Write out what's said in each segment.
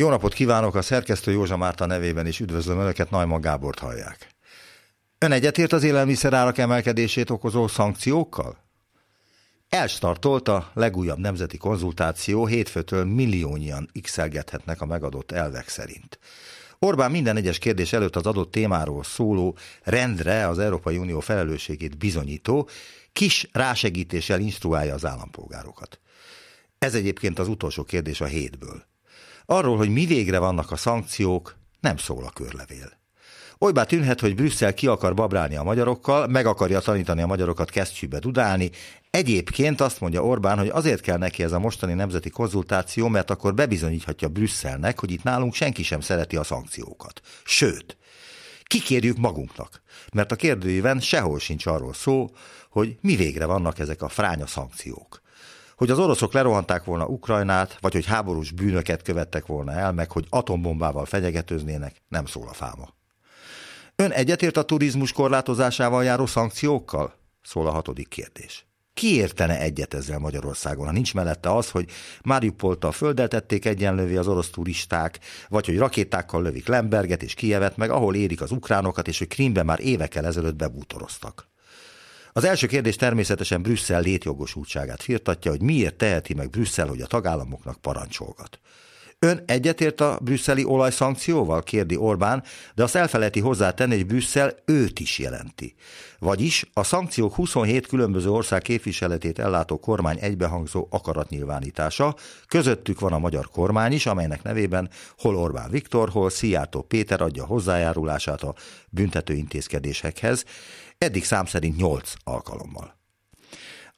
Jó napot kívánok, a szerkesztő Józsa Márta nevében is üdvözlöm Önöket, Najman Gábort hallják. Ön egyetért az élelmiszerárak emelkedését okozó szankciókkal? Elstartolt a legújabb nemzeti konzultáció, hétfőtől milliónyian x a megadott elvek szerint. Orbán minden egyes kérdés előtt az adott témáról szóló rendre az Európai Unió felelősségét bizonyító, kis rásegítéssel instruálja az állampolgárokat. Ez egyébként az utolsó kérdés a hétből. Arról, hogy mi végre vannak a szankciók, nem szól a körlevél. Olybá tűnhet, hogy Brüsszel ki akar babrálni a magyarokkal, meg akarja tanítani a magyarokat kesztyűbe dudálni. Egyébként azt mondja Orbán, hogy azért kell neki ez a mostani nemzeti konzultáció, mert akkor bebizonyíthatja Brüsszelnek, hogy itt nálunk senki sem szereti a szankciókat. Sőt, kikérjük magunknak, mert a kérdőjében sehol sincs arról szó, hogy mi végre vannak ezek a fránya szankciók hogy az oroszok lerohanták volna Ukrajnát, vagy hogy háborús bűnöket követtek volna el, meg hogy atombombával fenyegetőznének, nem szól a fáma. Ön egyetért a turizmus korlátozásával járó szankciókkal? Szól a hatodik kérdés. Ki értene egyet ezzel Magyarországon, ha nincs mellette az, hogy Mariupolta földet tették egyenlővé az orosz turisták, vagy hogy rakétákkal lövik Lemberget és Kijevet, meg ahol érik az ukránokat, és hogy Krímbe már évekkel ezelőtt bebútoroztak. Az első kérdés természetesen Brüsszel létjogosultságát firtatja, hogy miért teheti meg Brüsszel, hogy a tagállamoknak parancsolgat. Ön egyetért a brüsszeli olajszankcióval? kérdi Orbán, de azt elfelejti hozzátenni, hogy Brüsszel őt is jelenti. Vagyis a szankciók 27 különböző ország képviseletét ellátó kormány egybehangzó akaratnyilvánítása, közöttük van a magyar kormány is, amelynek nevében hol Orbán Viktor, hol Szijjártó Péter adja hozzájárulását a büntető intézkedésekhez, eddig szám szerint 8 alkalommal.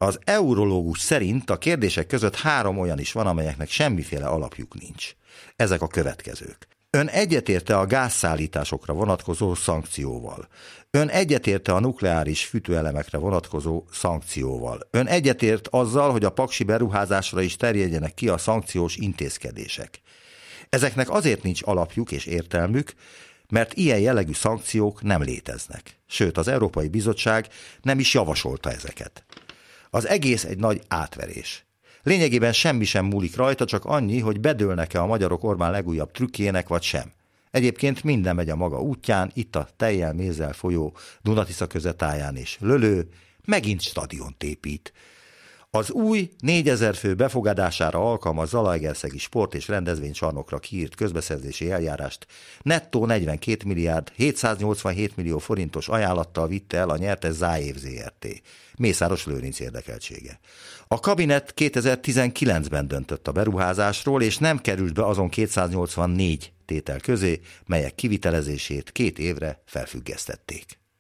Az eurológus szerint a kérdések között három olyan is van, amelyeknek semmiféle alapjuk nincs. Ezek a következők. Ön egyetérte a gázszállításokra vonatkozó szankcióval. Ön egyetérte a nukleáris fűtőelemekre vonatkozó szankcióval. Ön egyetért azzal, hogy a paksi beruházásra is terjedjenek ki a szankciós intézkedések. Ezeknek azért nincs alapjuk és értelmük, mert ilyen jellegű szankciók nem léteznek. Sőt, az Európai Bizottság nem is javasolta ezeket. Az egész egy nagy átverés. Lényegében semmi sem múlik rajta, csak annyi, hogy bedőlnek-e a magyarok Orbán legújabb trükkének, vagy sem. Egyébként minden megy a maga útján, itt a tejjel mézzel folyó Dunatisza közetáján és lölő, megint stadiont épít. Az új 4000 fő befogadására alkalmaz Zalaegerszegi sport és rendezvénycsarnokra kiírt közbeszerzési eljárást nettó 42 milliárd 787 millió forintos ajánlattal vitte el a nyertes Záév ZRT. Mészáros Lőrinc érdekeltsége. A kabinet 2019-ben döntött a beruházásról, és nem került be azon 284 tétel közé, melyek kivitelezését két évre felfüggesztették.